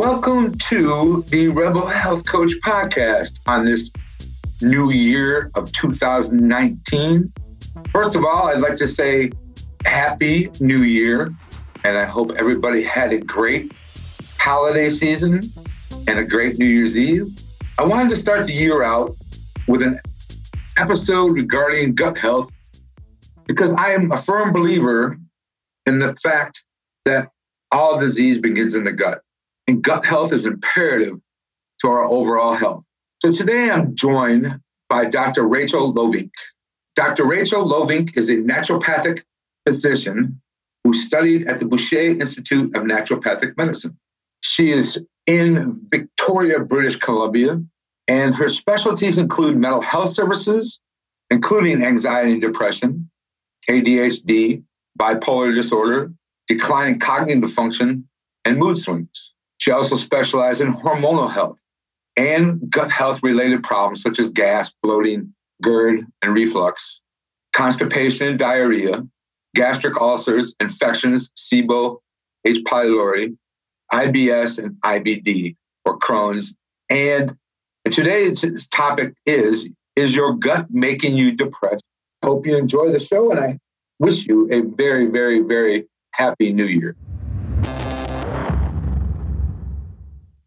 Welcome to the Rebel Health Coach podcast on this new year of 2019. First of all, I'd like to say Happy New Year, and I hope everybody had a great holiday season and a great New Year's Eve. I wanted to start the year out with an episode regarding gut health because I am a firm believer in the fact that all disease begins in the gut and gut health is imperative to our overall health. So today I'm joined by Dr. Rachel Lovink. Dr. Rachel Lovink is a naturopathic physician who studied at the Boucher Institute of Naturopathic Medicine. She is in Victoria, British Columbia, and her specialties include mental health services, including anxiety and depression, ADHD, bipolar disorder, declining cognitive function, and mood swings. She also specialized in hormonal health and gut health related problems such as gas, bloating, GERD, and reflux, constipation and diarrhea, gastric ulcers, infections, SIBO, H. pylori, IBS, and IBD, or Crohn's. And today's topic is Is your gut making you depressed? Hope you enjoy the show, and I wish you a very, very, very happy new year.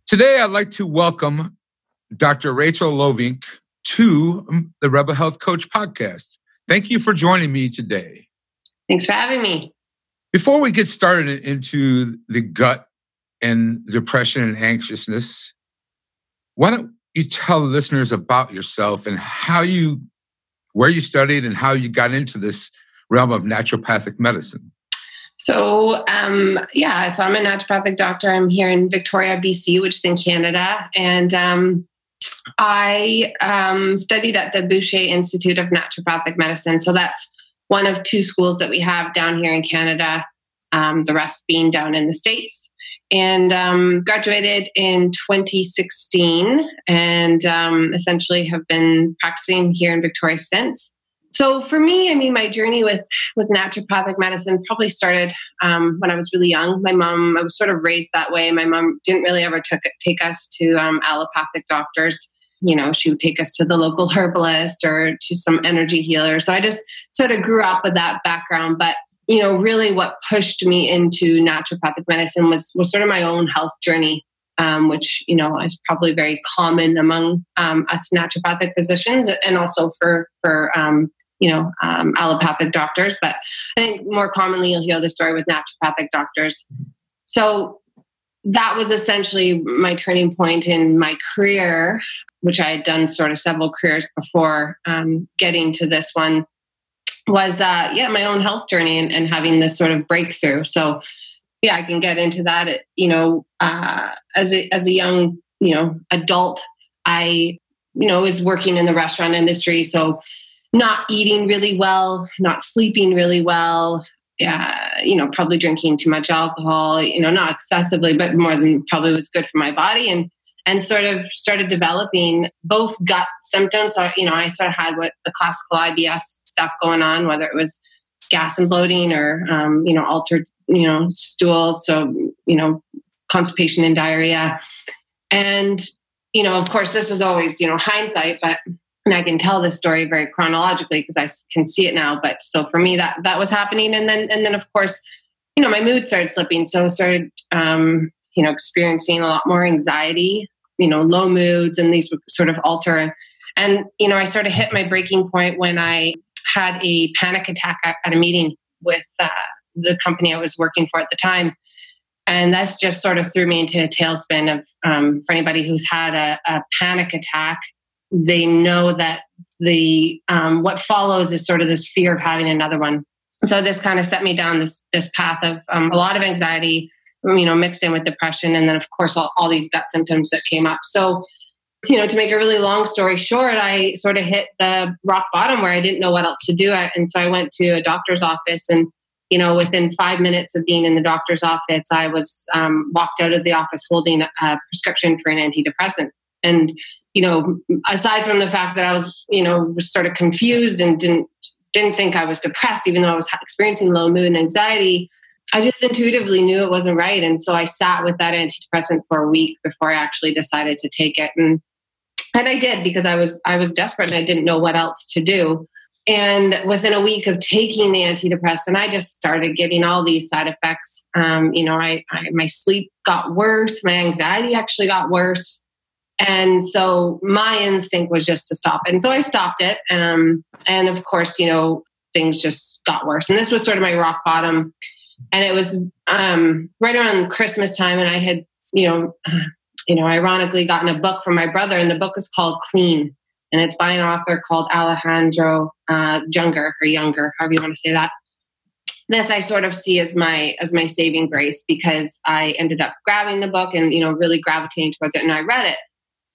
Today, I'd like to welcome Dr. Rachel Lovink to the Rebel Health Coach podcast. Thank you for joining me today. Thanks for having me. Before we get started into the gut and depression and anxiousness, why don't you tell the listeners about yourself and how you, where you studied and how you got into this realm of naturopathic medicine? So, um, yeah, so I'm a naturopathic doctor. I'm here in Victoria, BC, which is in Canada. And um, I um, studied at the Boucher Institute of Naturopathic Medicine. So that's one of two schools that we have down here in Canada, um, the rest being down in the States. And um, graduated in 2016 and um, essentially have been practicing here in Victoria since. So for me, I mean, my journey with with naturopathic medicine probably started um, when I was really young. My mom, I was sort of raised that way. My mom didn't really ever took, take us to um, allopathic doctors. You know, she would take us to the local herbalist or to some energy healer. So I just sort of grew up with that background. But you know, really, what pushed me into naturopathic medicine was was sort of my own health journey. Um, which you know is probably very common among um, us naturopathic physicians, and also for for um, you know, um, allopathic doctors, but I think more commonly you'll hear the story with naturopathic doctors. So that was essentially my turning point in my career, which I had done sort of several careers before um, getting to this one. Was uh, yeah, my own health journey and, and having this sort of breakthrough. So yeah, I can get into that. You know, uh, as a as a young you know adult, I you know was working in the restaurant industry, so not eating really well, not sleeping really well, uh, you know, probably drinking too much alcohol, you know, not excessively, but more than probably was good for my body. And and sort of started developing both gut symptoms. So, you know, I sort of had what the classical IBS stuff going on, whether it was gas and bloating or, um, you know, altered, you know, stool. So, you know, constipation and diarrhea. And, you know, of course, this is always, you know, hindsight, but and I can tell this story very chronologically because I can see it now. But so for me, that that was happening, and then and then of course, you know, my mood started slipping. So I started, um, you know, experiencing a lot more anxiety, you know, low moods, and these would sort of alter. And you know, I sort of hit my breaking point when I had a panic attack at, a meeting with uh, the company I was working for at the time. And that's just sort of threw me into a tailspin of um, for anybody who's had a, a panic attack they know that the um, what follows is sort of this fear of having another one. So this kind of set me down this this path of um, a lot of anxiety, you know, mixed in with depression. And then, of course, all, all these gut symptoms that came up. So, you know, to make a really long story short, I sort of hit the rock bottom where I didn't know what else to do. And so I went to a doctor's office and you know, within five minutes of being in the doctor's office, I was um, walked out of the office holding a prescription for an antidepressant. And, you know, aside from the fact that I was, you know, sort of confused and didn't didn't think I was depressed, even though I was experiencing low mood and anxiety, I just intuitively knew it wasn't right. And so I sat with that antidepressant for a week before I actually decided to take it. And and I did because I was I was desperate and I didn't know what else to do. And within a week of taking the antidepressant, I just started getting all these side effects. Um, you know, I, I, my sleep got worse, my anxiety actually got worse, and so my instinct was just to stop. And so I stopped it. Um, and of course, you know, things just got worse. And this was sort of my rock bottom. And it was um, right around Christmas time, and I had, you know, you know, ironically gotten a book from my brother, and the book is called Clean and it's by an author called Alejandro uh, Junger or Younger, however you want to say that. This I sort of see as my as my saving grace because I ended up grabbing the book and you know really gravitating towards it, and I read it.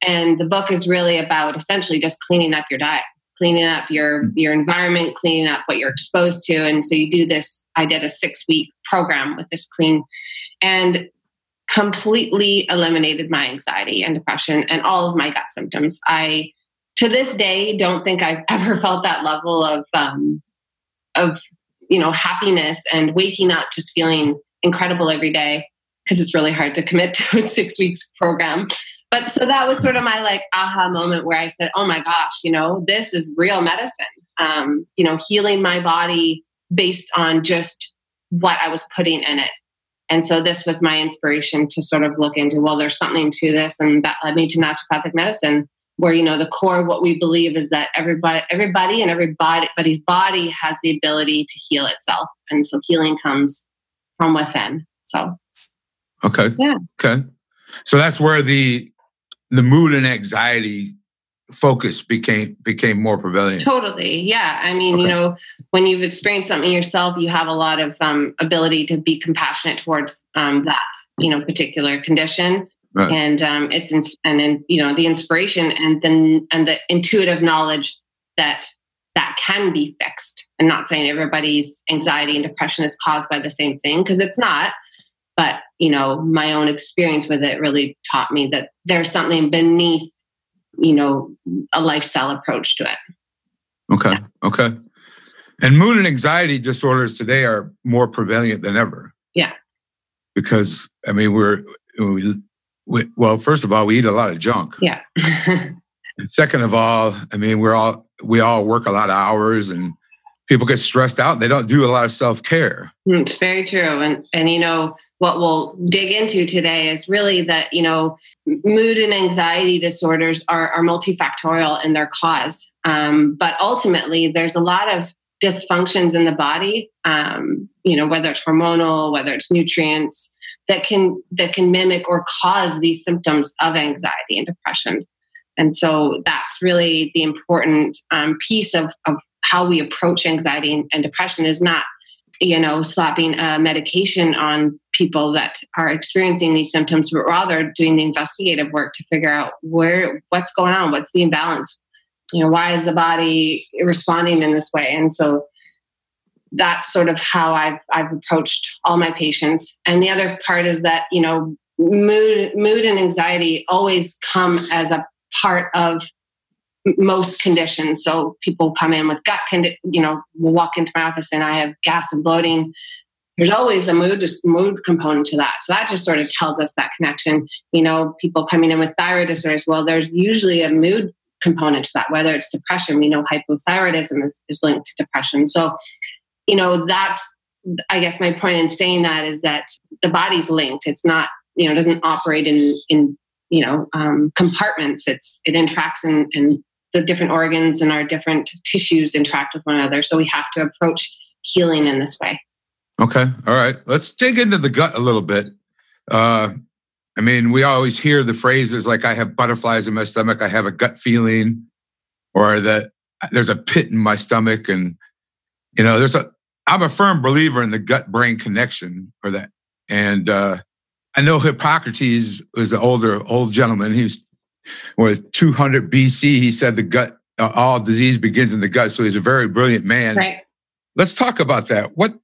And the book is really about essentially just cleaning up your diet, cleaning up your your environment, cleaning up what you're exposed to. And so you do this. I did a six week program with this clean, and completely eliminated my anxiety and depression and all of my gut symptoms. I to this day don't think I've ever felt that level of um, of you know happiness and waking up just feeling incredible every day because it's really hard to commit to a six weeks program. But so that was sort of my like aha moment where I said, "Oh my gosh, you know, this is real medicine. Um, you know, healing my body based on just what I was putting in it." And so this was my inspiration to sort of look into, well, there's something to this, and that led me to naturopathic medicine where you know the core of what we believe is that everybody everybody and everybody's body has the ability to heal itself. And so healing comes from within. So okay. Yeah. Okay. So that's where the the mood and anxiety focus became became more prevalent totally yeah i mean okay. you know when you've experienced something yourself you have a lot of um, ability to be compassionate towards um, that you know particular condition Right. And um, it's and then you know the inspiration and then and the intuitive knowledge that that can be fixed. And not saying everybody's anxiety and depression is caused by the same thing because it's not. But you know, my own experience with it really taught me that there's something beneath, you know, a lifestyle approach to it. Okay. Yeah. Okay. And mood and anxiety disorders today are more prevalent than ever. Yeah. Because I mean, we're we we, well, first of all, we eat a lot of junk. Yeah. second of all, I mean, we're all we all work a lot of hours, and people get stressed out. They don't do a lot of self care. Mm, it's very true, and and you know what we'll dig into today is really that you know mood and anxiety disorders are, are multifactorial in their cause. Um, but ultimately there's a lot of dysfunctions in the body um, you know whether it's hormonal whether it's nutrients that can that can mimic or cause these symptoms of anxiety and depression. And so that's really the important um, piece of, of how we approach anxiety and, depression is not you know slapping a medication on people that are experiencing these symptoms but rather doing the investigative work to figure out where what's going on what's the imbalance you know why is the body responding in this way and so that's sort of how I've I've approached all my patients. And the other part is that you know mood mood and anxiety always come as a part of most conditions. So people come in with gut condi- you know, will walk into my office and I have gas and bloating. There's always a mood mood component to that. So that just sort of tells us that connection. You know, people coming in with thyroid disorders, well, there's usually a mood component to that, whether it's depression. We know hypothyroidism is, is linked to depression. So you know, that's, I guess my point in saying that is that the body's linked. It's not, you know, doesn't operate in, in, you know, um, compartments. It's, it interacts in, in the different organs and our different tissues interact with one another. So we have to approach healing in this way. Okay. All right. Let's dig into the gut a little bit. Uh, I mean, we always hear the phrases like, I have butterflies in my stomach, I have a gut feeling, or that there's a pit in my stomach. And, you know, there's a, I'm a firm believer in the gut brain connection for that. And uh, I know Hippocrates was an older old gentleman. He was was 200 BC. He said the gut, uh, all disease begins in the gut. So he's a very brilliant man. Right. Let's talk about that. What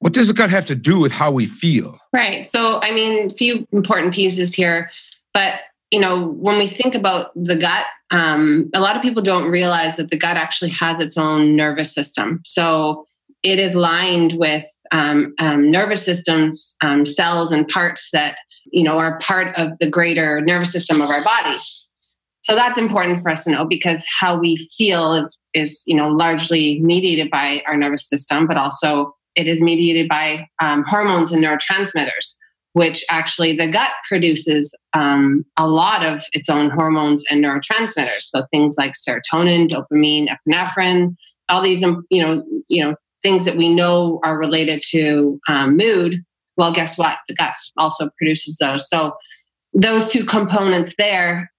what does the gut have to do with how we feel? Right. So, I mean, a few important pieces here, but you know, when we think about the gut, um, a lot of people don't realize that the gut actually has its own nervous system. So it is lined with um, um, nervous systems, um, cells, and parts that you know are part of the greater nervous system of our body. So that's important for us to know because how we feel is is you know largely mediated by our nervous system, but also it is mediated by um, hormones and neurotransmitters which actually the gut produces um, a lot of its own hormones and neurotransmitters. So things like serotonin, dopamine, epinephrine, all these um, you know you know things that we know are related to um, mood. Well, guess what? The gut also produces those. So those two components there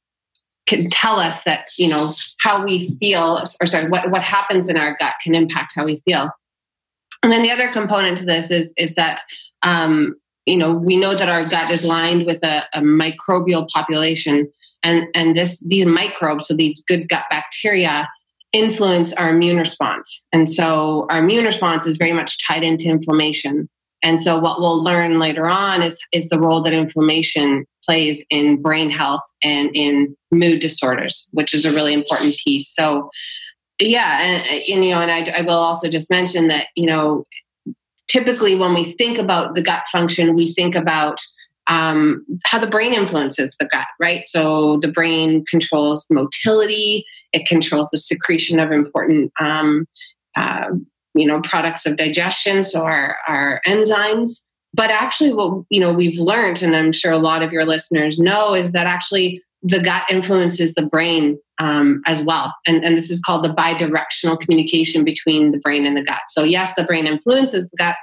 can tell us that you know how we feel, or sorry, what what happens in our gut can impact how we feel. And then the other component to this is is that um, you know, we know that our gut is lined with a, a microbial population, and and this these microbes, so these good gut bacteria, influence our immune response. And so our immune response is very much tied into inflammation. And so what we'll learn later on is is the role that inflammation plays in brain health and in mood disorders, which is a really important piece. So yeah, and, and you know, and I, I will also just mention that you know typically when we think about the gut function, we think about um, how the brain influences the gut, right? So the brain controls motility, it controls the secretion of important, um, uh, you know, products of digestion, so our, our enzymes. But actually, what you know we've learned, and I'm sure a lot of your listeners know, is that actually the gut influences the brain um, as well. And, and this is called the bidirectional communication between the brain and the gut. So, yes, the brain influences the gut,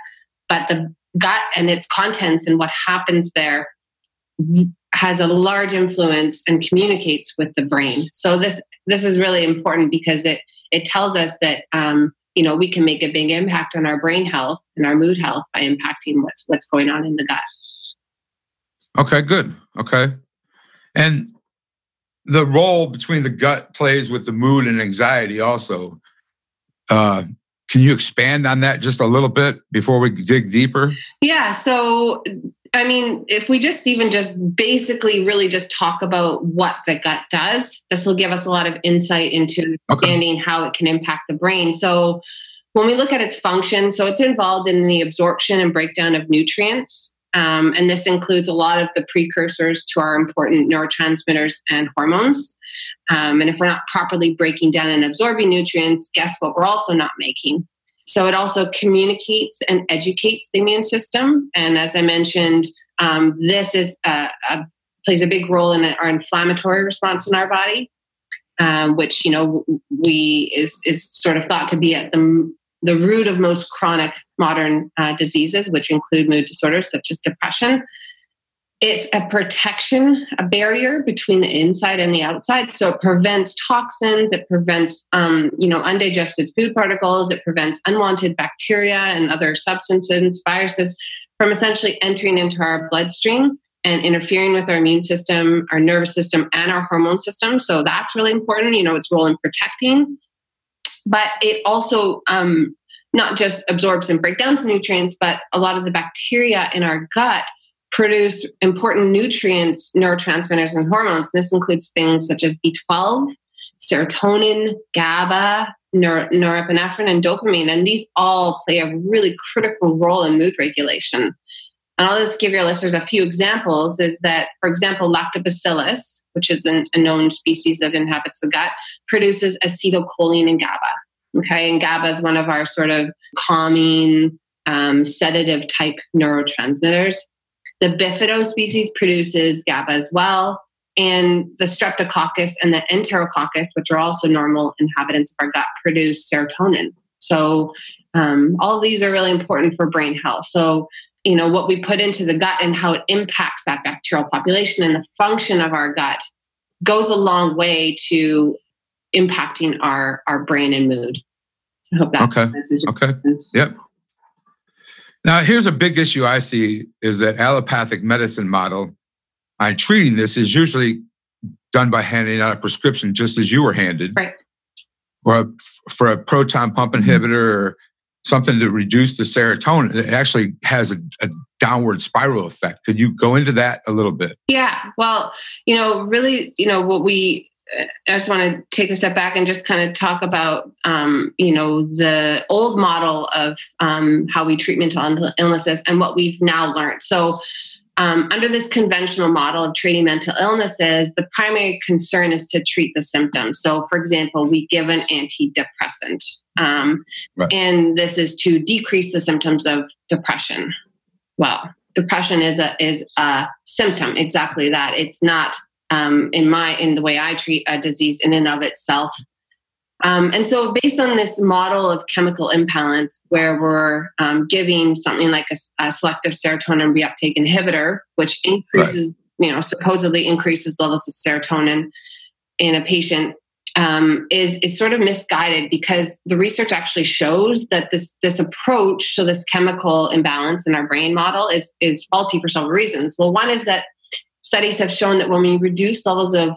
but the gut and its contents and what happens there has a large influence and communicates with the brain. So this this is really important because it it tells us that um, you know we can make a big impact on our brain health and our mood health by impacting what's what's going on in the gut. Okay, good. Okay, and the role between the gut plays with the mood and anxiety also. Uh, can you expand on that just a little bit before we dig deeper? Yeah. So, I mean, if we just even just basically really just talk about what the gut does, this will give us a lot of insight into okay. understanding how it can impact the brain. So, when we look at its function, so it's involved in the absorption and breakdown of nutrients. Um, and this includes a lot of the precursors to our important neurotransmitters and hormones. Um, and if we're not properly breaking down and absorbing nutrients, guess what we're also not making? So it also communicates and educates the immune system. And as I mentioned, um, this is a, a, plays a big role in our inflammatory response in our body, um, which you know we is is sort of thought to be at the the root of most chronic modern uh, diseases, which include mood disorders such as depression. It's a protection, a barrier between the inside and the outside. So it prevents toxins, it prevents, um, you know, undigested food particles, it prevents unwanted bacteria and other substances, viruses from essentially entering into our bloodstream and interfering with our immune system, our nervous system, and our hormone system. So that's really important. You know, its role in protecting but it also um, not just absorbs and breaks down nutrients, but a lot of the bacteria in our gut produce important nutrients, neurotransmitters, and hormones. This includes things such as B12, serotonin, GABA, nor- norepinephrine, and dopamine. And these all play a really critical role in mood regulation. And I'll just give your listeners a few examples is that, for example, lactobacillus, which is an, a known species that inhabits the gut, produces acetylcholine and GABA. Okay, and GABA is one of our sort of calming, um, sedative type neurotransmitters. The bifido species produces GABA as well. And the streptococcus and the enterococcus, which are also normal inhabitants of our gut, produce serotonin. So, um, all these are really important for brain health. So, you know what we put into the gut and how it impacts that bacterial population and the function of our gut goes a long way to impacting our our brain and mood. I hope that okay. Okay. Yep. Now, here's a big issue I see is that allopathic medicine model on treating this is usually done by handing out a prescription just as you were handed. Right. Or a, for a proton pump inhibitor or something to reduce the serotonin. It actually has a, a, downward spiral effect. Could you go into that a little bit? Yeah. Well, you know, really, you know, what we I just want to take a step back and just kind of talk about, um, you know, the old model of um, how we treat mental illnesses and what we've now learned. So, um, under this conventional model of treating mental illnesses, the primary concern is to treat the symptoms. So, for example, we give an antidepressant, um, right. and this is to decrease the symptoms of depression. Well, depression is a is a symptom, exactly that. It's not um, in my in the way I treat a disease in and of itself. Um, and so, based on this model of chemical imbalance, where we're um, giving something like a, a, selective serotonin reuptake inhibitor, which increases, right. you know, supposedly increases levels of serotonin in a patient, um, is is sort of misguided because the research actually shows that this this approach, so this chemical imbalance in our brain model, is is faulty for several reasons. Well, one is that studies have shown that when we reduce levels of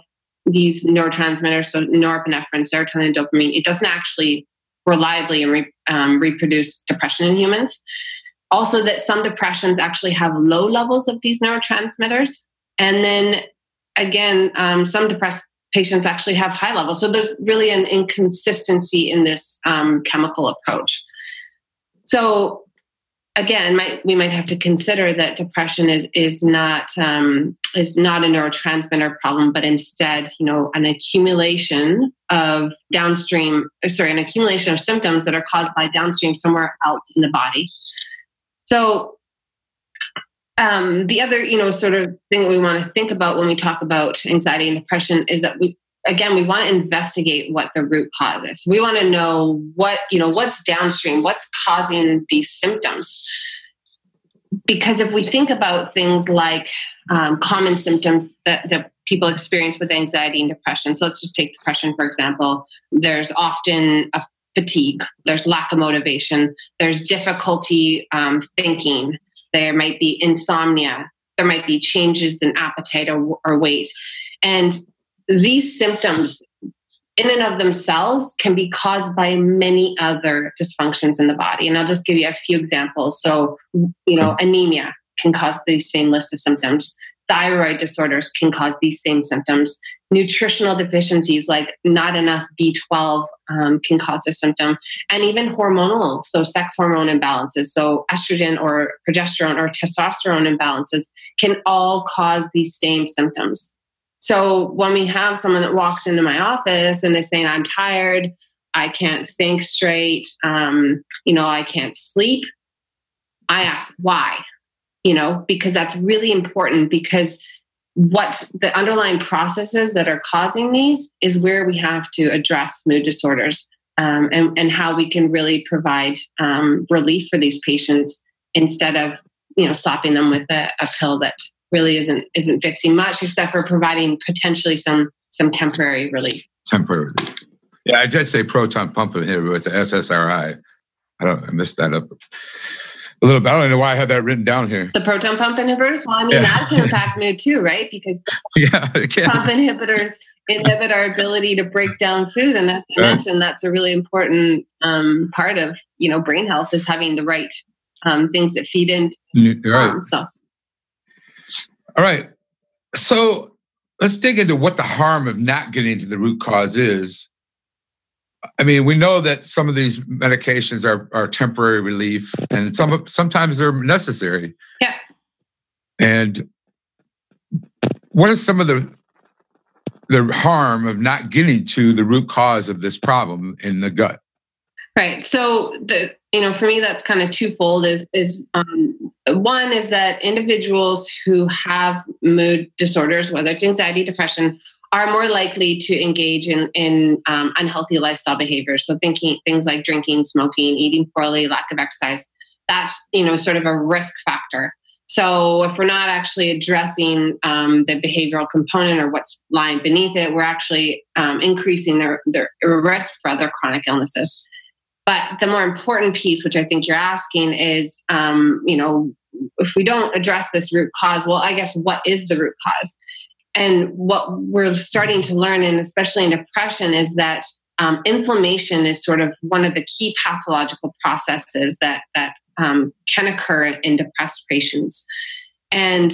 these neurotransmitters, so norepinephrine, serotonin, dopamine, it doesn't actually reliably re, um, reproduce depression in humans. Also, that some depressions actually have low levels of these neurotransmitters. And then again, um, some depressed patients actually have high levels. So there's really an inconsistency in this um, chemical approach. So again, might, we might have to consider that depression is is not um, is not a neurotransmitter problem, but instead, you know, an accumulation of downstream, sorry, an accumulation of symptoms that are caused by downstream somewhere else in the body. So, um, the other, you know, sort of thing we want to think about when we talk about anxiety and depression is that we again we want to investigate what the root cause is. We want to know what you know what's downstream what's causing these symptoms. Because if we think about things like um, common symptoms that, that people experience with anxiety and depression so let's just take depression for example there's often a fatigue there's lack of motivation there's difficulty um, thinking there might be insomnia there might be changes in appetite or, or weight and these symptoms in and of themselves can be caused by many other dysfunctions in the body. And I'll just give you a few examples. So, you know, mm-hmm. anemia can cause these same list of symptoms. Thyroid disorders can cause these same symptoms. Nutritional deficiencies like not enough B12 um, can cause this symptom. And even hormonal, so sex hormone imbalances, so estrogen or progesterone or testosterone imbalances can all cause these same symptoms. So when we have someone that walks into my office and is saying, I'm tired, I can't think straight, um, you know, I can't sleep, I ask why, you know, because that's really important because what the underlying processes that are causing these is where we have to address mood disorders um, and, and how we can really provide um, relief for these patients instead of you know stopping them with a, a pill that really isn't isn't fixing much except for providing potentially some some temporary relief. Temporary. Yeah, I did say proton pump inhibitor. But it's a SSRI. I don't. I missed that up a little bit. I don't know why I had that written down here. The proton pump inhibitors. Well, I mean yeah. that can impact mood too, right? Because yeah, pump inhibitors inhibit our ability to break down food, and as I right. mentioned, that's a really important um, part of you know brain health is having the right um, things that feed in. Right. Um, so all right. So let's dig into what the harm of not getting to the root cause is. I mean, we know that some of these medications are, are temporary relief, and some sometimes they're necessary. Yeah. And what is some of the the harm of not getting to the root cause of this problem in the gut? Right. So the you know for me that's kind of twofold. Is is um, one is that individuals who have mood disorders, whether it's anxiety, depression, are more likely to engage in in um, unhealthy lifestyle behaviors. So thinking things like drinking, smoking, eating poorly, lack of exercise. That's you know sort of a risk factor. So if we're not actually addressing um, the behavioral component or what's lying beneath it, we're actually um, increasing their, their risk for other chronic illnesses. But the more important piece, which I think you're asking, is um, you know, if we don't address this root cause, well, I guess what is the root cause? And what we're starting to learn, and especially in depression, is that um, inflammation is sort of one of the key pathological processes that that um, can occur in depressed patients. And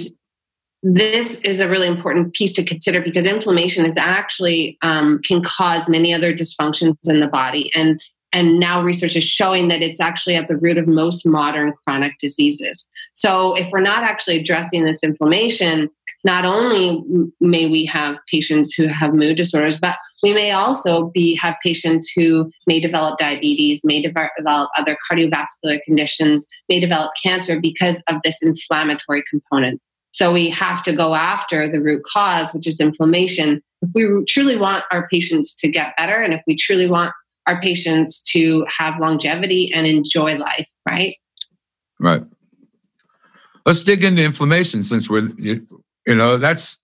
this is a really important piece to consider because inflammation is actually um, can cause many other dysfunctions in the body and and now research is showing that it's actually at the root of most modern chronic diseases so if we're not actually addressing this inflammation not only may we have patients who have mood disorders but we may also be have patients who may develop diabetes may develop other cardiovascular conditions may develop cancer because of this inflammatory component so we have to go after the root cause, which is inflammation. If we truly want our patients to get better and if we truly want our patients to have longevity and enjoy life, right? Right. Let's dig into inflammation since we're, you, you know, that's,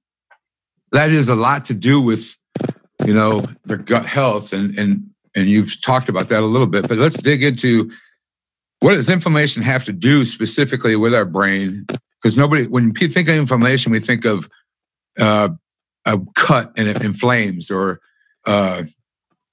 that is a lot to do with, you know, the gut health and, and, and you've talked about that a little bit, but let's dig into what does inflammation have to do specifically with our brain because nobody, when people think of inflammation, we think of uh, a cut and it inflames, or uh,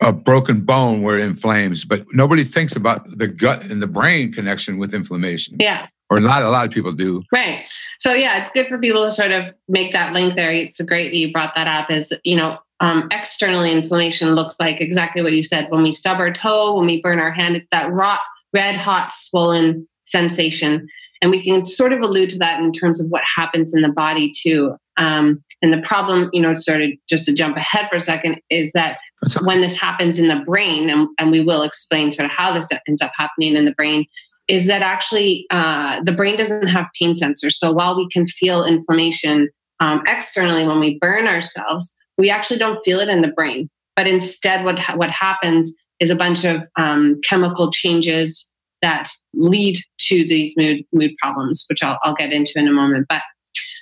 a broken bone where it inflames, but nobody thinks about the gut and the brain connection with inflammation. Yeah. Or not a lot of people do. Right. So yeah, it's good for people to sort of make that link there. It's great that you brought that up. Is you know, um, externally inflammation looks like exactly what you said. When we stub our toe, when we burn our hand, it's that raw, red hot, swollen sensation. And we can sort of allude to that in terms of what happens in the body too. Um, and the problem, you know, sort of just to jump ahead for a second, is that when this happens in the brain, and, and, we will explain sort of how this ends up happening in the brain, is that actually uh, the brain doesn't have pain sensors. So while we can feel inflammation um, externally when we burn ourselves, we actually don't feel it in the brain. But instead, what what happens is a bunch of um, chemical changes that lead to these mood mood problems, which I'll, I'll get into in a moment. But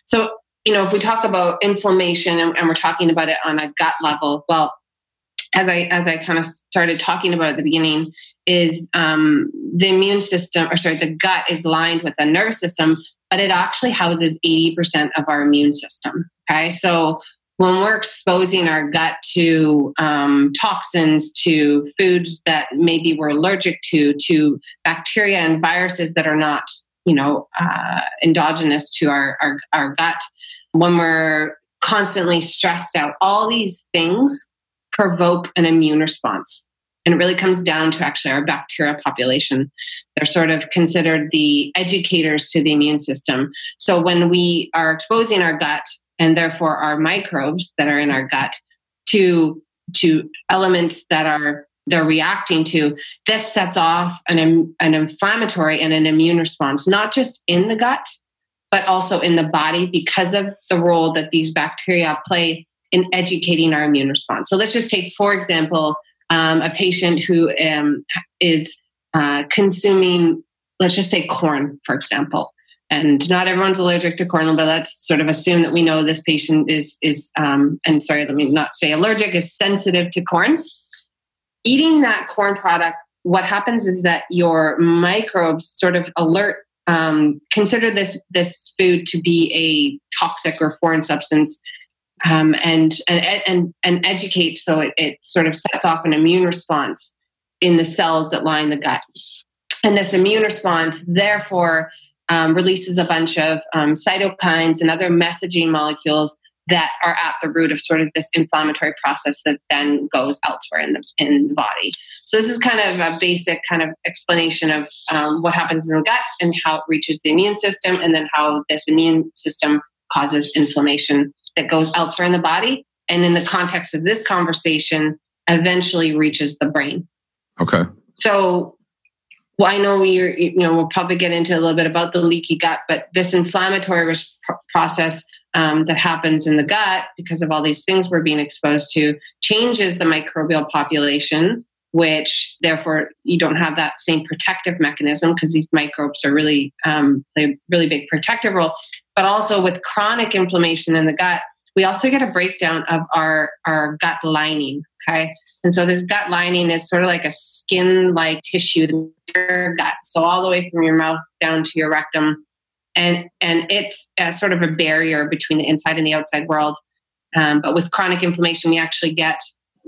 so you know, if we talk about inflammation and, and we're talking about it on a gut level, well, as I as I kind of started talking about at the beginning, is um, the immune system, or sorry, the gut is lined with the nervous system, but it actually houses eighty percent of our immune system. Okay, so when we're exposing our gut to um, toxins, to foods that maybe we're allergic to, to bacteria and viruses that are not, you know, uh, endogenous to our, our, our gut, when we're constantly stressed out, all these things provoke an immune response. And it really comes down to actually our bacteria population. They're sort of considered the educators to the immune system. So when we are exposing our gut and therefore our microbes that are in our gut to to elements that are they're reacting to this sets off an, an inflammatory and an immune response not just in the gut but also in the body because of the role that these bacteria play in educating our immune response so let's just take for example um, a patient who um, is uh, consuming let's just say corn for example and not everyone's allergic to corn, but let's sort of assume that we know this patient is is um, and sorry, let me not say allergic is sensitive to corn. Eating that corn product, what happens is that your microbes sort of alert. Um, consider this this food to be a toxic or foreign substance, um, and, and and and educate so it, it sort of sets off an immune response in the cells that line the gut, and this immune response therefore um, releases a bunch of um, cytokines and other messaging molecules that are at the root of sort of this inflammatory process that then goes elsewhere in the in the body. So this is kind of a basic kind of explanation of um, what happens in the gut and how it reaches the immune system, and then how this immune system causes inflammation that goes elsewhere in the body, and in the context of this conversation, eventually reaches the brain. Okay. So well, I know you're, you know, we'll probably get into a little bit about the leaky gut, but this inflammatory process um, that happens in the gut because of all these things we're being exposed to changes the microbial population, which therefore you don't have that same protective mechanism because these microbes are really um, play a really big protective role. But also with chronic inflammation in the gut, we also get a breakdown of our, our gut lining, Okay. And so this gut lining is sort of like a skin like tissue, your gut. So all the way from your mouth down to your rectum. And, and it's sort of a barrier between the inside and the outside world. Um, but with chronic inflammation, we actually get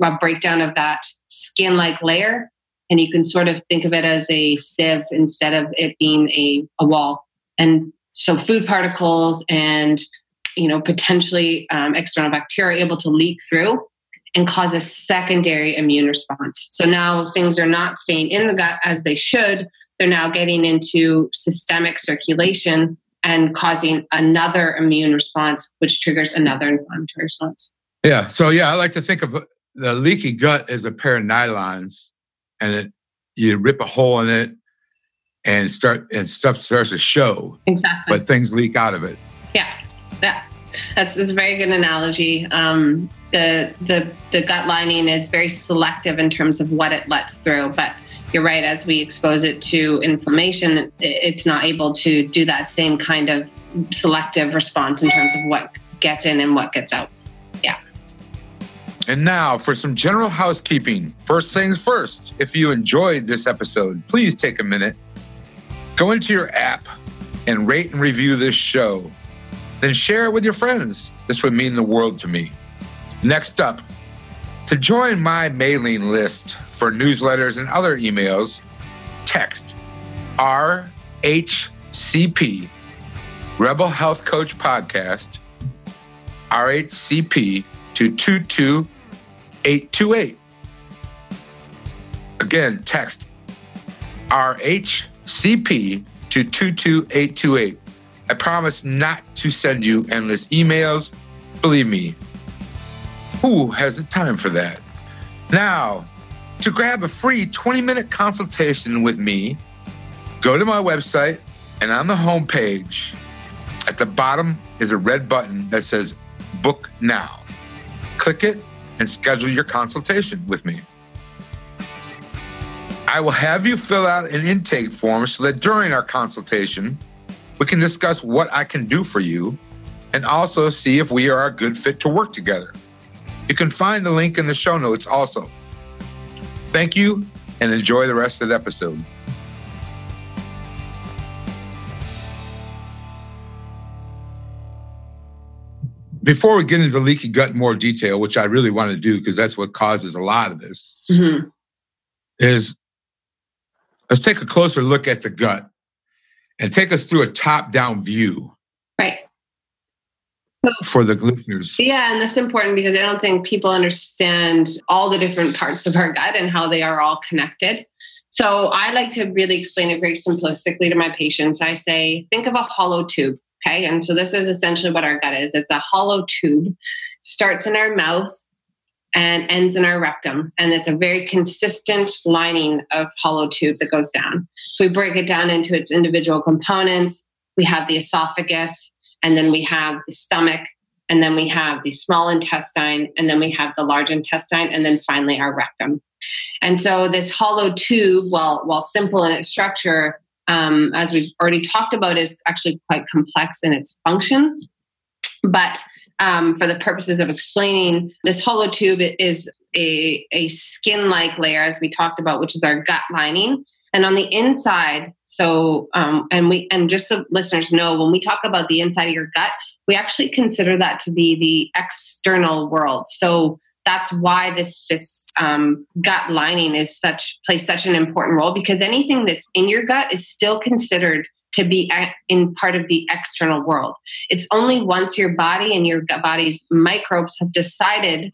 a breakdown of that skin like layer. And you can sort of think of it as a sieve instead of it being a, a wall. And so food particles and you know potentially um, external bacteria able to leak through and cause a secondary immune response. So now things are not staying in the gut as they should. They're now getting into systemic circulation and causing another immune response, which triggers another inflammatory response. Yeah. So, yeah, I like to think of the leaky gut as a pair of nylons, and it, you rip a hole in it and start and stuff starts to show. Exactly. But things leak out of it. Yeah. Yeah. That's, that's a very good analogy. Um, the the the gut lining is very selective in terms of what it lets through but you're right as we expose it to inflammation it's not able to do that same kind of selective response in terms of what gets in and what gets out yeah and now for some general housekeeping first things first if you enjoyed this episode please take a minute go into your app and rate and review this show. Then share it with your friends. This would mean the world to me. Next up, to join my mailing list for newsletters and other emails, text RHCP, Rebel Health Coach Podcast, RHCP to 22828. Again, text RHCP to 22828. I promise not to send you endless emails. Believe me, who has the time for that? Now, to grab a free 20 minute consultation with me, go to my website and on the homepage, at the bottom is a red button that says Book Now. Click it and schedule your consultation with me. I will have you fill out an intake form so that during our consultation, we can discuss what I can do for you and also see if we are a good fit to work together. You can find the link in the show notes also. Thank you and enjoy the rest of the episode. Before we get into the leaky gut in more detail, which I really want to do because that's what causes a lot of this, mm-hmm. is let's take a closer look at the gut and take us through a top down view Right. for the listeners. Yeah, and that's important because I don't think people understand all the different parts of our gut and how they are all connected. So I like to really explain it very simplistically to my patients. I say, think of a hollow tube. Okay. And so this is essentially what our gut is. It's a hollow tube, starts in our mouth and ends in our rectum. And it's a very consistent lining of hollow tube that goes down. So we break it down into its individual components. We have the esophagus, and then we have the stomach, and then we have the small intestine, and then we have the large intestine, and then finally our rectum. And so this hollow tube, while while simple in its structure, um, as we've already talked about, is actually quite complex in its function. But um, for the purposes of explaining, this hollow tube is a, a skin like layer, as we talked about, which is our gut lining. And on the inside, so um, and we and just so listeners know, when we talk about the inside of your gut, we actually consider that to be the external world. So that's why this this um, gut lining is such plays such an important role because anything that's in your gut is still considered to be in part of the external world. It's only once your body and your body's microbes have decided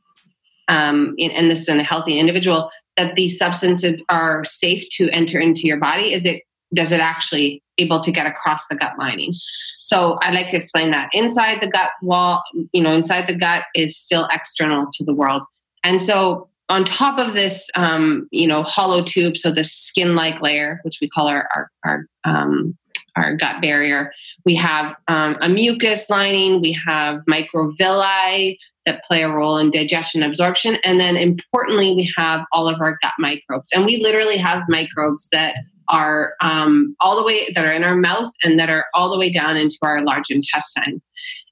um, and this is in a healthy individual, that these substances are safe to enter into your body? Is it does it actually able to get across the gut lining? So I like to explain that inside the gut wall, you know, inside the gut is still external to the world, and so on top of this, um, you know, hollow tube, so the skin-like layer, which we call our our, our um, our gut barrier. We have um, a mucus lining, we have microvilli that play a role in digestion absorption. And then importantly, we have all of our gut microbes. And we literally have microbes that are um, all the way that are in our mouth and that are all the way down into our large intestine.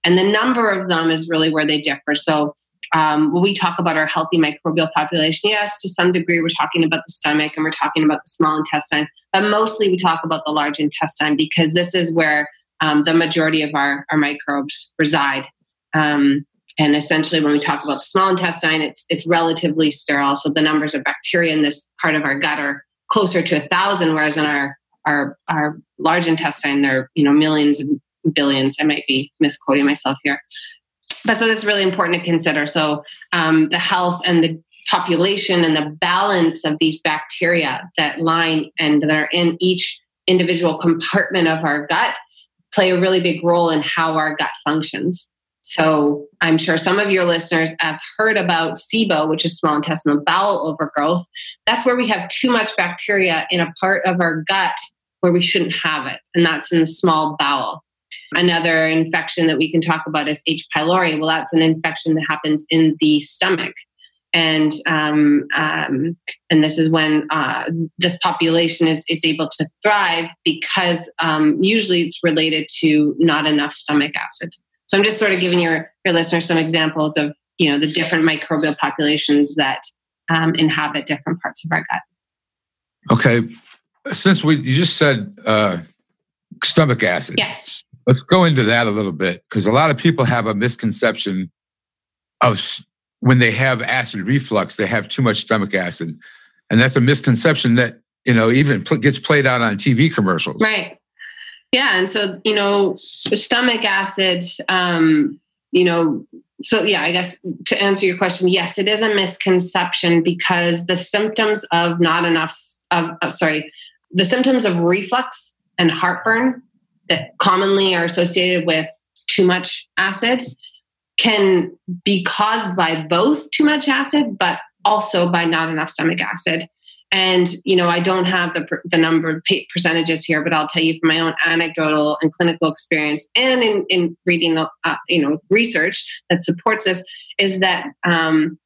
And the number of them is really where they differ. So um, when we talk about our healthy microbial population, yes, to some degree, we're talking about the stomach and we're talking about the small intestine, but mostly we talk about the large intestine because this is where um, the majority of our, our microbes reside. Um, and essentially, when we talk about the small intestine, it's it's relatively sterile. So the numbers of bacteria in this part of our gut are closer to a thousand, whereas in our our our large intestine, they're you know millions and billions. I might be misquoting myself here, but so that's really important to consider. So um, the health and the population and the balance of these bacteria that line and that are in each individual compartment of our gut play a really big role in how our gut functions. So I'm sure some of your listeners have heard about SIBO, which is small intestinal bowel overgrowth. That's where we have too much bacteria in a part of our gut where we shouldn't have it, and that's in the small bowel. Another infection that we can talk about is H. pylori. Well, that's an infection that happens in the stomach. And um, um, and this is when uh, this population is is able to thrive because um, usually it's related to not enough stomach acid. So I'm just sort of giving your, your listeners some examples of, you know, the different microbial populations that um, inhabit different parts of our gut. Okay. Since we you just said uh, stomach acid. Yes. Let's go into that a little bit because a lot of people have a misconception of when they have acid reflux, they have too much stomach acid. And that's a misconception that, you know, even pl- gets played out on TV commercials. Right. Yeah, and so you know, stomach acid. Um, you know, so yeah, I guess to answer your question, yes, it is a misconception because the symptoms of not enough of, of sorry, the symptoms of reflux and heartburn that commonly are associated with too much acid can be caused by both too much acid, but also by not enough stomach acid. And you know, I don't have the the number of percentages here, but I'll tell you from my own anecdotal and clinical experience, and in in reading uh, you know research that supports this, is that um,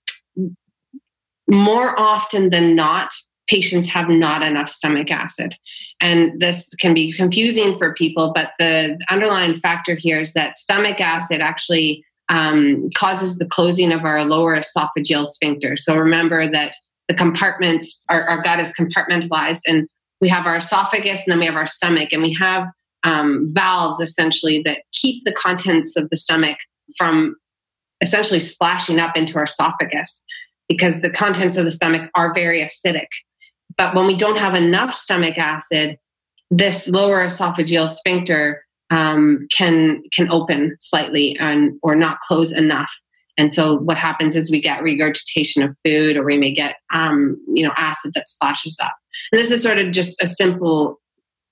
more often than not, patients have not enough stomach acid. And this can be confusing for people, but the underlying factor here is that stomach acid actually um, causes the closing of our lower esophageal sphincter. So remember that the compartments, our, our gut is compartmentalized, and we have our esophagus and then we have our stomach, and we have um, valves essentially that keep the contents of the stomach from essentially splashing up into our esophagus because the contents of the stomach are very acidic. But when we don't have enough stomach acid, this lower esophageal sphincter um, can can open slightly and or not close enough and so what happens is we get regurgitation of food or we may get, um, you know, acid that splashes up. And this is sort of just a simple,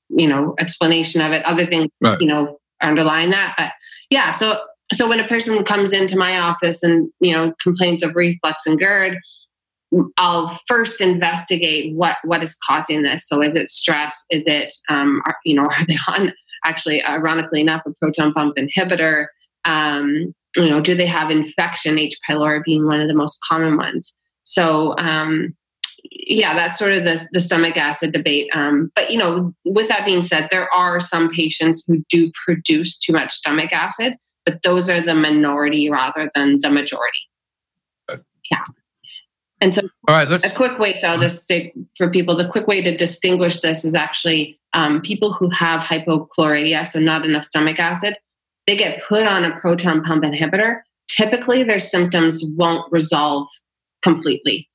you know, explanation of it. Other things, right. you know, underlying that. But yeah, so so when a person comes into my office and, you know, complains of reflux and GERD, I'll first investigate what what is causing this. So is it stress? Is it um, are, you know are they on actually ironically enough a proton pump inhibitor? Um, you know, do they have infection? H. pylori being one of the most common ones. So, um, yeah, that's sort of the, the stomach acid debate. Um, but, you know, with that being said, there are some patients who do produce too much stomach acid, but those are the minority rather than the majority. Yeah. And so, all right, let's. A quick way, so I'll just say for people, the quick way to distinguish this is actually um, people who have hypochlorhydria, so not enough stomach acid, they get put on a proton pump inhibitor, typically their symptoms won't resolve completely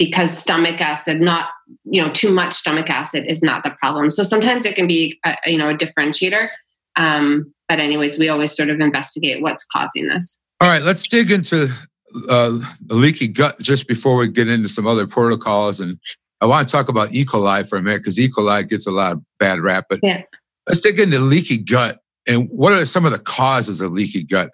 because stomach acid not you know too much stomach acid is not the problem so sometimes it can be a, you know a differentiator um, but anyways we always sort of investigate what's causing this all right let's dig into uh, leaky gut just before we get into some other protocols and i want to talk about e coli for a minute because e coli gets a lot of bad rap but yeah. let's dig into leaky gut and what are some of the causes of leaky gut?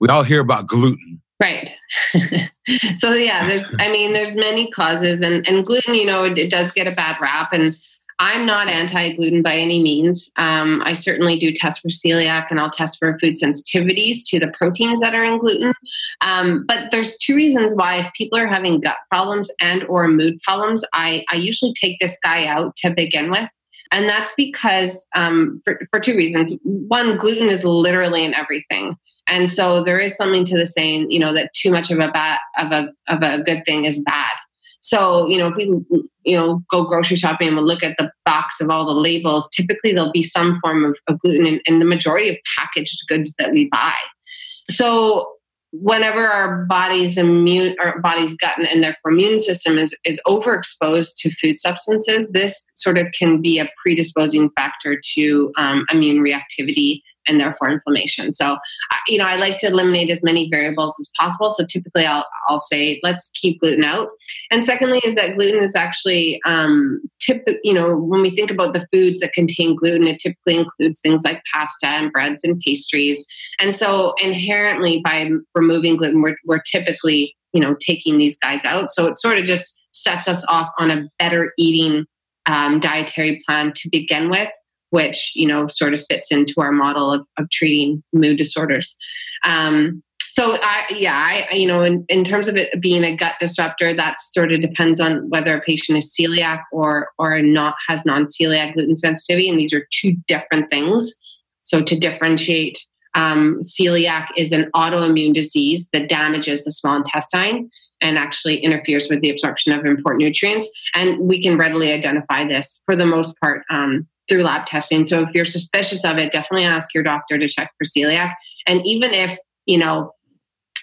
We all hear about gluten. Right. so yeah, there's I mean there's many causes and and gluten, you know, it, it does get a bad rap and I'm not anti-gluten by any means. Um, I certainly do test for celiac, and I'll test for food sensitivities to the proteins that are in gluten. Um, but there's two reasons why, if people are having gut problems and or mood problems, I, I usually take this guy out to begin with And that's because um, for, for two reasons. One, gluten is literally in everything. And so there is something to the saying, you know, that too much of a bad of a of a good thing is bad. So, you know, if we, you know, go grocery shopping and we look at the box of all the labels, typically there'll be some form of, of gluten in, in the majority of packaged goods that we buy. So whenever our body's immune our body's gut and therefore immune system is, is overexposed to food substances, this sort of can be a predisposing factor to um, immune reactivity and therefore inflammation. So, you know, I like to eliminate as many variables as possible. So typically I'll, I'll say, let's keep gluten out. And secondly, is that gluten is actually, um, tip, you know, when we think about the foods that contain gluten, it typically includes things like pasta and breads and pastries. And so inherently by removing gluten, we're, we're typically, you know, taking these guys out. So it sort of just sets us off on a better eating um, dietary plan to begin with which you know sort of fits into our model of, of treating mood disorders um, so I, yeah, I, you know, in, in terms of it being a gut disruptor, that sort of depends on whether a patient is celiac or or not has non-celiac gluten sensitivity, and these are two different things. So to differentiate, um, celiac is an autoimmune disease that damages the small intestine and actually interferes with the absorption of important nutrients, and we can readily identify this for the most part um, through lab testing. So if you're suspicious of it, definitely ask your doctor to check for celiac. And even if, you know,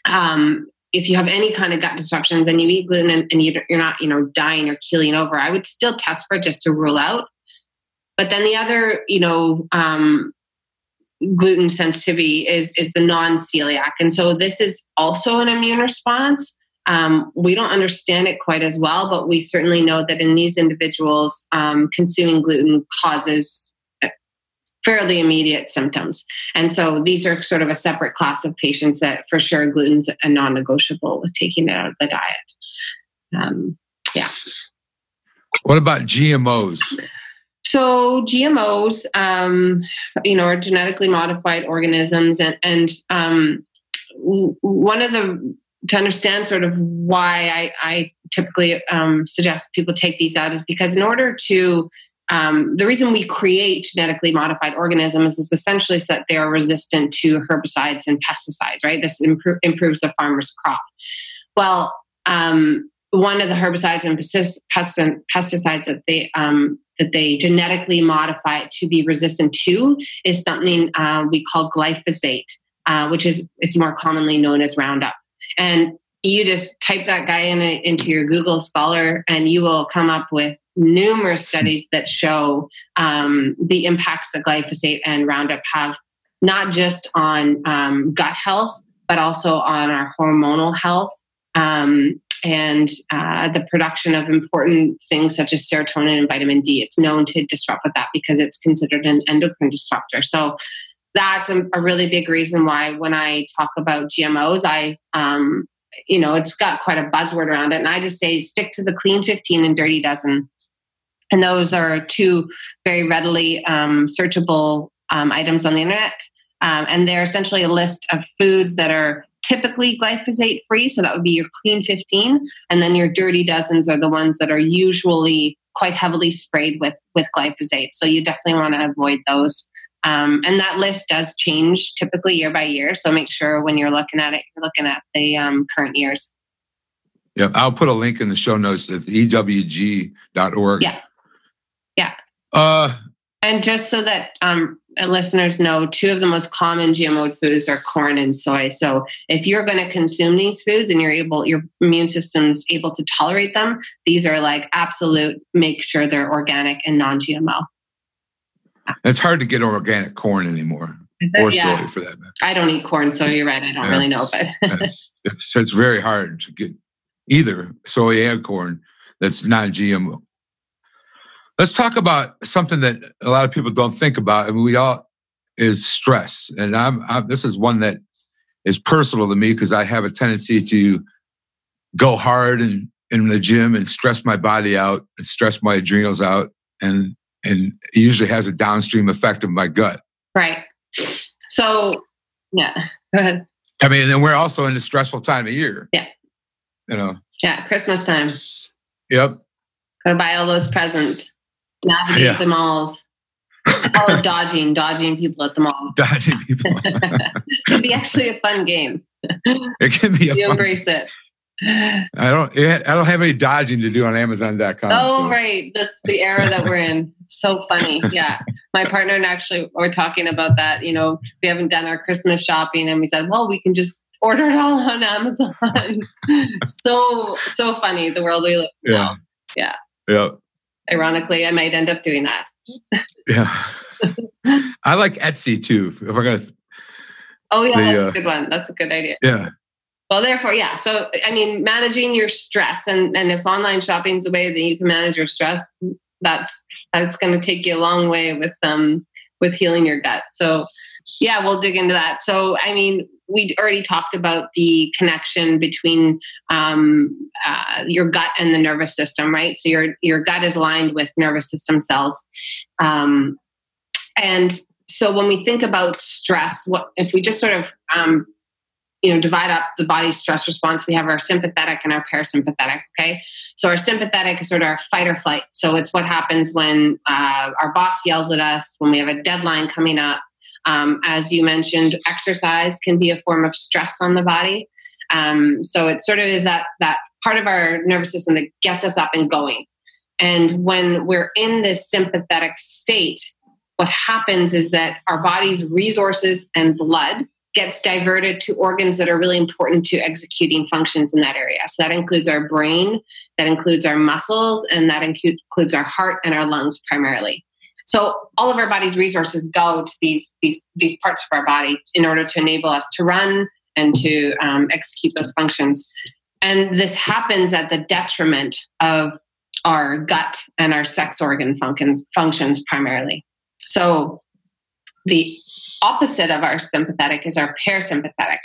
um, if you have any kind of gut disruptions and you eat gluten and, and you, are not, you know, dying or keeling over, I would still test for it just to rule out. But then the other, you know, um, gluten sensitivity is is the non-celiac, and so this is also an immune response. Um, we don't understand it quite as well, but we certainly know that in these individuals, um, consuming gluten causes uh, fairly immediate symptoms. And so these are sort of a separate class of patients that for sure gluten's a non negotiable with taking it out of the diet. Um, yeah. What about GMOs? So GMOs, um, you know, are genetically modified organisms, and and um, one of the to understand sort of why I, I typically um, suggest people take these out is because in order to um, the reason we create genetically modified organisms is essentially so that they are resistant to herbicides and pesticides, right? This impro- improves the farmer's crop. Well, um, one of the herbicides and pesticides that they um, that they genetically modify to be resistant to is something uh, we call glyphosate, uh, which is is more commonly known as Roundup. And you just type that guy in a, into your Google Scholar, and you will come up with numerous studies that show um, the impacts that glyphosate and Roundup have, not just on um, gut health, but also on our hormonal health um, and uh, the production of important things such as serotonin and vitamin D. It's known to disrupt with that because it's considered an endocrine disruptor. So that's a, a, really big reason why when I talk about GMOs, I, um, you know, it's got quite a buzzword around it. And I just say stick to the clean 15 and dirty dozen. And those are two very readily um, searchable um, items on the internet. Um, and they're essentially a list of foods that are typically glyphosate free. So that would be your clean 15. And then your dirty dozens are the ones that are usually quite heavily sprayed with, with glyphosate. So you definitely want to avoid those. Um, and that list does change typically year by year. So make sure when you're looking at it, you're looking at the um, current years. Yeah, I'll put a link in the show notes at ewg.org. Yeah. Yeah. Uh, and just so that um, listeners know, two of the most common GMO foods are corn and soy. So if you're going to consume these foods and you're able, your immune system's able to tolerate them, these are like absolute. Make sure they're organic and non-GMO. It's hard to get organic corn anymore, or yeah. soy for that matter. I don't eat corn, so you're right. I don't yeah, really know, but it's, it's, it's very hard to get either soy and corn that's non-GMO. Let's talk about something that a lot of people don't think about, and we all is stress. And I'm, I'm this is one that is personal to me because I have a tendency to go hard and in the gym and stress my body out and stress my adrenals out and and it usually has a downstream effect of my gut. Right. So, yeah, go ahead. I mean, and we're also in a stressful time of year. Yeah. You know. Yeah, Christmas time. Yep. Gotta buy all those presents. navigate yeah. the malls. All it dodging, dodging people at the mall. Dodging people. it can be actually a fun game. It can be. you embrace it. I don't. I don't have any dodging to do on Amazon.com. Oh, so. right. That's the era that we're in. It's so funny. Yeah, my partner and actually were talking about that. You know, we haven't done our Christmas shopping, and we said, well, we can just order it all on Amazon. so so funny the world we live in. Yeah. Yeah. Yeah. Ironically, I might end up doing that. yeah. I like Etsy too. If we're gonna. Oh yeah, the, that's uh, a good one. That's a good idea. Yeah. Well, therefore, yeah. So, I mean, managing your stress, and and if online shopping is a way that you can manage your stress, that's that's going to take you a long way with um with healing your gut. So, yeah, we'll dig into that. So, I mean, we already talked about the connection between um, uh, your gut and the nervous system, right? So your your gut is lined with nervous system cells, um, and so when we think about stress, what if we just sort of um, you know divide up the body's stress response. We have our sympathetic and our parasympathetic okay? So our sympathetic is sort of our fight or flight. So it's what happens when uh, our boss yells at us when we have a deadline coming up. Um, as you mentioned exercise can be a form of stress on the body. Um, so it sort of is that that part of our nervous system that gets us up and going. And when we're in this sympathetic state what happens is that our body's resources and blood gets diverted to organs that are really important to executing functions in that area. So that includes our brain, that includes our muscles, and that includes our heart and our lungs primarily. So all of our body's resources go to these these these parts of our body in order to enable us to run and to um, execute those functions. And this happens at the detriment of our gut and our sex organ functions functions primarily. So the opposite of our sympathetic is our parasympathetic.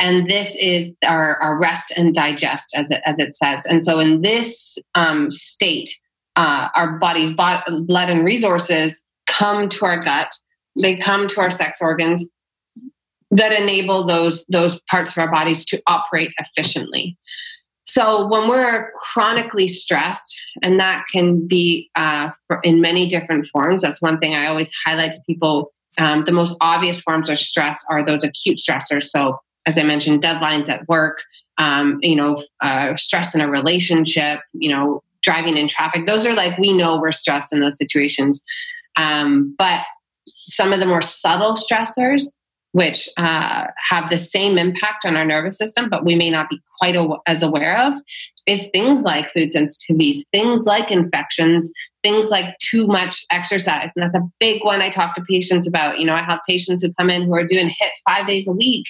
And this is our, our rest and digest, as it, as it says. And so, in this um, state, uh, our body's blood and resources come to our gut, they come to our sex organs that enable those, those parts of our bodies to operate efficiently. So, when we're chronically stressed, and that can be uh, in many different forms, that's one thing I always highlight to people um, the most obvious forms of stress are those acute stressors. So, as I mentioned, deadlines at work, um, you know, uh, stress in a relationship, you know, driving in traffic. Those are like, we know we're stressed in those situations. Um, but some of the more subtle stressors, which uh, have the same impact on our nervous system, but we may not be quite as aware of, is things like food sensitivities, things like infections, things like too much exercise. And that's a big one I talk to patients about. You know, I have patients who come in who are doing HIIT five days a week.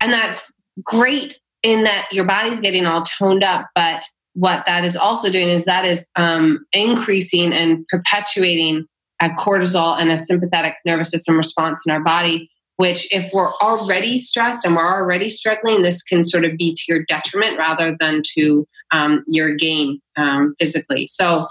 And that's great in that your body's getting all toned up, but what that is also doing is that is um, increasing and perpetuating a cortisol and a sympathetic nervous system response in our body which if we're already stressed and we're already struggling this can sort of be to your detriment rather than to um, your gain um, physically so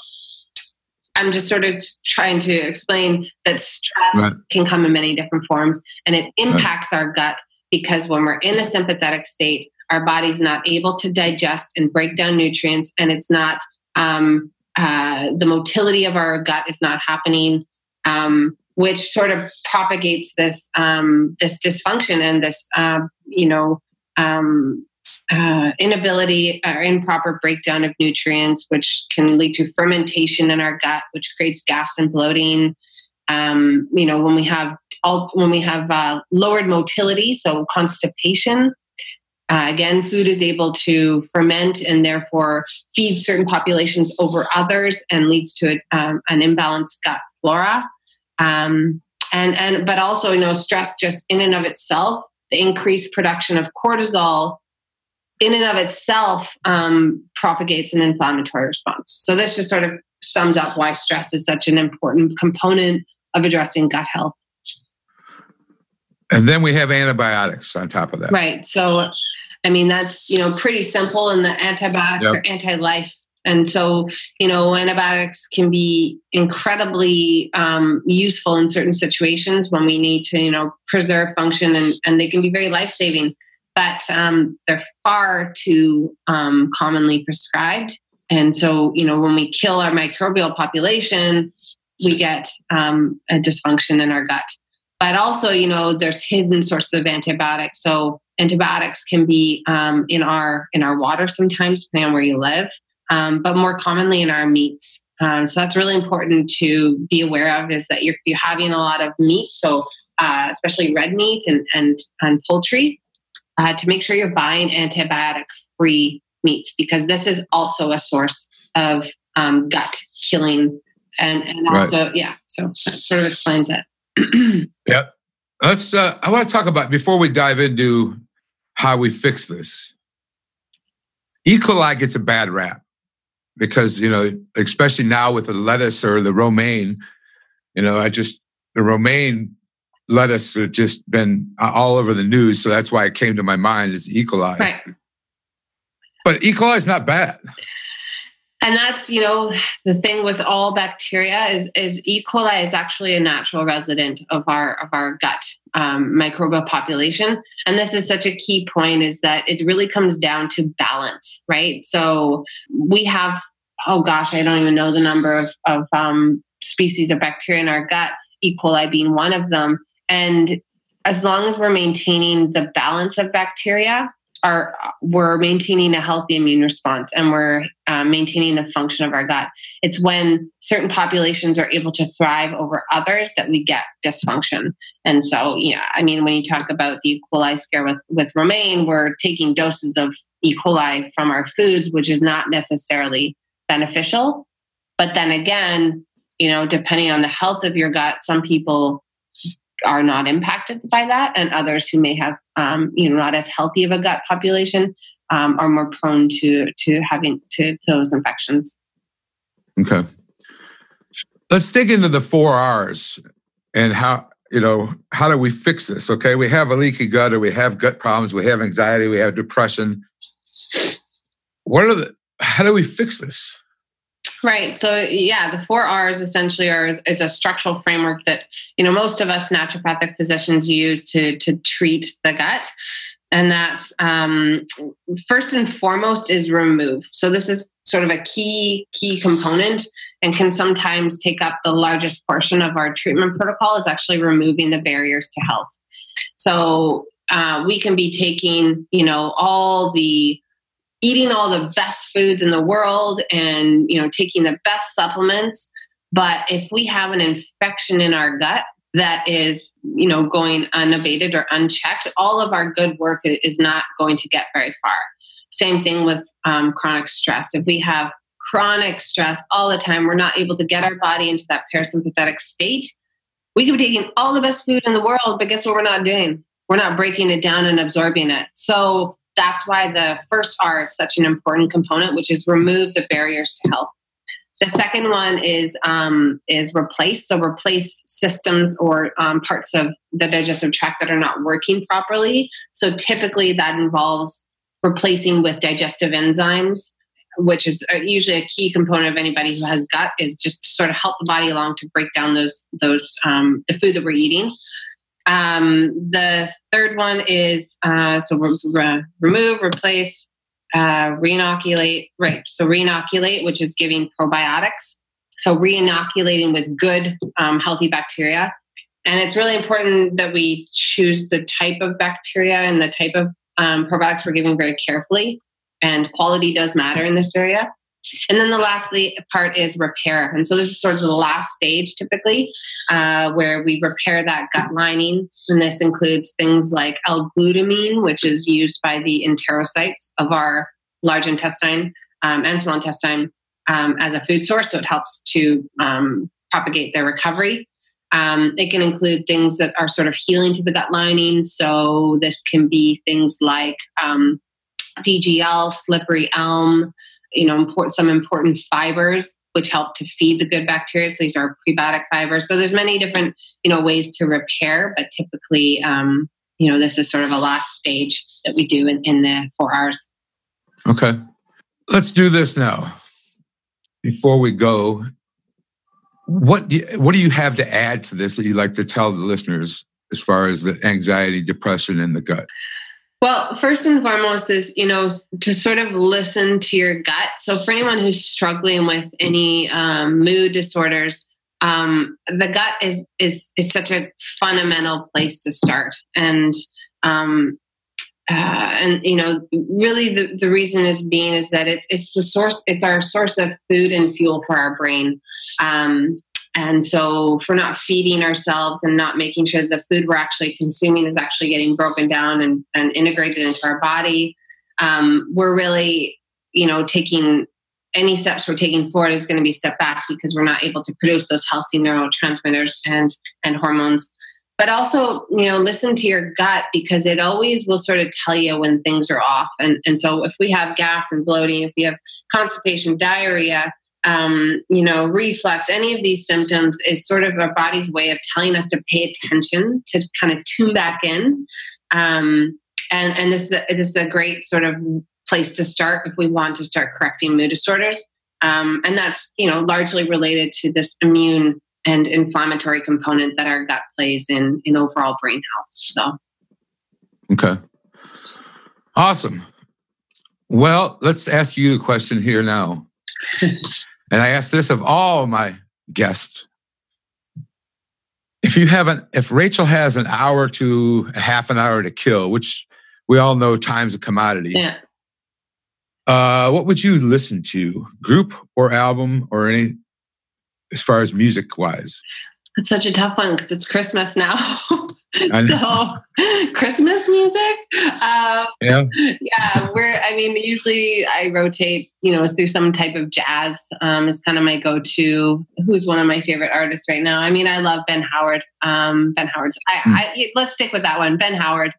i'm just sort of trying to explain that stress right. can come in many different forms and it impacts right. our gut because when we're in a sympathetic state our body's not able to digest and break down nutrients and it's not um, uh, the motility of our gut is not happening um, which sort of propagates this um, this dysfunction and this uh, you know um, uh, inability or improper breakdown of nutrients, which can lead to fermentation in our gut, which creates gas and bloating. Um, you know, when we have all when we have uh, lowered motility, so constipation. Uh, again, food is able to ferment and therefore feed certain populations over others and leads to a, um, an imbalanced gut flora. Um, and and but also you know stress just in and of itself the increased production of cortisol in and of itself um, propagates an inflammatory response. So this just sort of sums up why stress is such an important component of addressing gut health. And then we have antibiotics on top of that. Right. So i mean that's you know pretty simple and the antibiotics yep. are anti-life and so, you know, antibiotics can be incredibly um, useful in certain situations when we need to, you know, preserve function and, and they can be very life saving, but um, they're far too um, commonly prescribed And so, you know, when we kill our microbial population, we get um, a dysfunction in our gut. But also, you know, there's hidden sources of antibiotics. So antibiotics can be um, in our in our water sometimes, depending on where you live, um, but more commonly in our meats. Um, so that's really important to be aware of is that you're, you're having a lot of meat, so uh, especially red meat and and, and poultry, uh, to make sure you're buying antibiotic free meats because this is also a source of um, gut killing and and also right. yeah so that sort of explains it. Yep let's uh, i want to talk about before we dive into how we fix this e. coli gets a bad rap because you know especially now with the lettuce or the romaine you know i just the romaine lettuce have just been all over the news so that's why it came to my mind is e coli right but E. coli is not bad. And that's, you know, the thing with all bacteria is, is E. coli is actually a natural resident of our of our gut um, microbial population. And this is such a key point is that it really comes down to balance, right? So we have, oh gosh, I don't even know the number of, of um, species of bacteria in our gut, E. coli being one of them. And as long as we're maintaining the balance of bacteria, are we're maintaining a healthy immune response and we're um, maintaining the function of our gut. It's when certain populations are able to thrive over others that we get dysfunction. And so, yeah, I mean, when you talk about the E. coli scare with with romaine, we're taking doses of E. coli from our foods, which is not necessarily beneficial. But then again, you know, depending on the health of your gut, some people are not impacted by that, and others who may have, um, you know, not as healthy of a gut population um, are more prone to to having to, to those infections. Okay, let's dig into the four R's and how you know how do we fix this? Okay, we have a leaky gut, or we have gut problems, we have anxiety, we have depression. What are the? How do we fix this? Right. So yeah, the four R's essentially are is, is, a structural framework that you know most of us naturopathic physicians use to to treat the gut, and that's um, first and foremost is remove. So this is sort of a key key component and can sometimes take up the largest portion of our treatment protocol is actually removing the barriers to health. So uh, we can be taking you know all the eating all the best foods in the world and you know taking the best supplements. But if we have an infection in our gut that is you know going unabated or unchecked all of our good work is not going to get very far. Same thing with um, chronic stress. If we have chronic stress all the time we're not able to get our body into that parasympathetic state we could be taking all the best food in the world but guess what we're not doing? We're not breaking it down and absorbing it. So that's why the first R is such an important component, which is remove the barriers to health. The second one is um, is replace. So replace systems or um, parts of the digestive tract that are not working properly. So typically that involves replacing with digestive enzymes, which is uh, usually a key component of anybody who has gut. Is just sort of help the body along to break down those those um, the food that we're eating. Um, the third one is uh, so re- re- remove, replace, uh, reinoculate. Right. So reinoculate, which is giving probiotics. So reinoculating with good, um, healthy bacteria. And it's really important that we choose the type of bacteria and the type of um, probiotics we're giving very carefully. And quality does matter in this area. And then the last part is repair. And so this is sort of the last stage typically uh, where we repair that gut lining. And this includes things like L-glutamine, which is used by the enterocytes of our large intestine um, and small intestine um, as a food source. So it helps to um, propagate their recovery. Um, it can include things that are sort of healing to the gut lining. So this can be things like um, DGL, slippery elm, you know, important, some important fibers which help to feed the good bacteria. So these are prebiotic fibers. So there's many different, you know, ways to repair, but typically, um, you know, this is sort of a last stage that we do in, in the four R's. Okay. Let's do this now. Before we go, what do you, what do you have to add to this that you'd like to tell the listeners as far as the anxiety, depression, and the gut? Well, first and foremost is, you know, to sort of listen to your gut. So for anyone who's struggling with any um, mood disorders, um, the gut is is is such a fundamental place to start. And um, uh, and you know, really the, the reason is being is that it's it's the source, it's our source of food and fuel for our brain. Um, and so, if we're not feeding ourselves and not making sure the food we're actually consuming is actually getting broken down and, and integrated into our body, um, we're really, you know, taking any steps we're taking forward is going to be step back because we're not able to produce those healthy neurotransmitters and and hormones. But also, you know, listen to your gut because it always will sort of tell you when things are off. And and so, if we have gas and bloating, if we have constipation, diarrhea, um, you know, reflux, any of these symptoms is sort of our body's way of telling us to pay attention, to kind of tune back in. Um, and and this, is a, this is a great sort of place to start if we want to start correcting mood disorders. Um, and that's, you know, largely related to this immune and inflammatory component that our gut plays in, in overall brain health. So, okay. Awesome. Well, let's ask you a question here now. And I ask this of all my guests. If you haven't, if Rachel has an hour to a half an hour to kill, which we all know time's a commodity. Yeah. Uh, what would you listen to? Group or album or any as far as music wise? It's such a tough one because it's Christmas now. so Christmas music. Um, yeah. Yeah. We're, I mean, usually I rotate, you know, through some type of jazz um, is kind of my go to. Who's one of my favorite artists right now? I mean, I love Ben Howard. Um, ben Howard's, I, hmm. I, let's stick with that one. Ben Howard.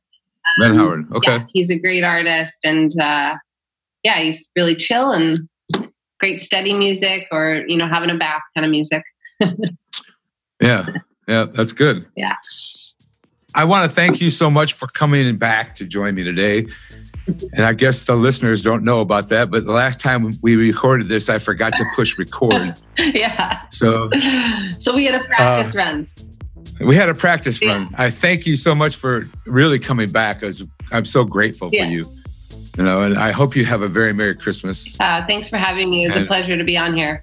Ben Howard. Okay. Yeah, he's a great artist. And uh, yeah, he's really chill and great steady music or, you know, having a bath kind of music. yeah. Yeah. That's good. Yeah. I want to thank you so much for coming back to join me today. And I guess the listeners don't know about that, but the last time we recorded this, I forgot to push record. yeah. So, so we had a practice uh, run. We had a practice yeah. run. I thank you so much for really coming back. I'm so grateful for you. You know, and I hope you have a very Merry Christmas. Uh, thanks for having me. It's a pleasure to be on here.